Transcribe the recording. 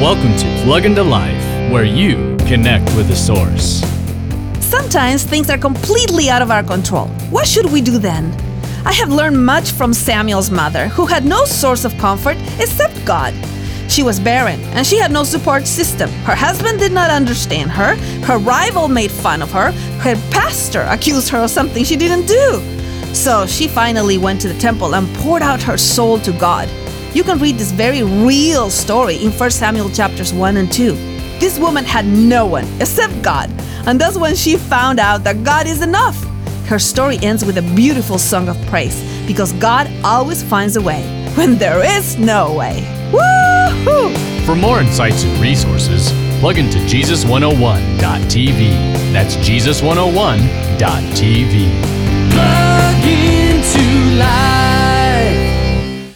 Welcome to Plug into Life, where you connect with the source. Sometimes things are completely out of our control. What should we do then? I have learned much from Samuel's mother, who had no source of comfort except God. She was barren and she had no support system. Her husband did not understand her. Her rival made fun of her. Her pastor accused her of something she didn't do. So she finally went to the temple and poured out her soul to God. You can read this very real story in 1 Samuel chapters 1 and 2. This woman had no one except God, and that's when she found out that God is enough. Her story ends with a beautiful song of praise because God always finds a way when there is no way. Woo-hoo! For more insights and resources, plug into Jesus101.tv. That's Jesus101.tv.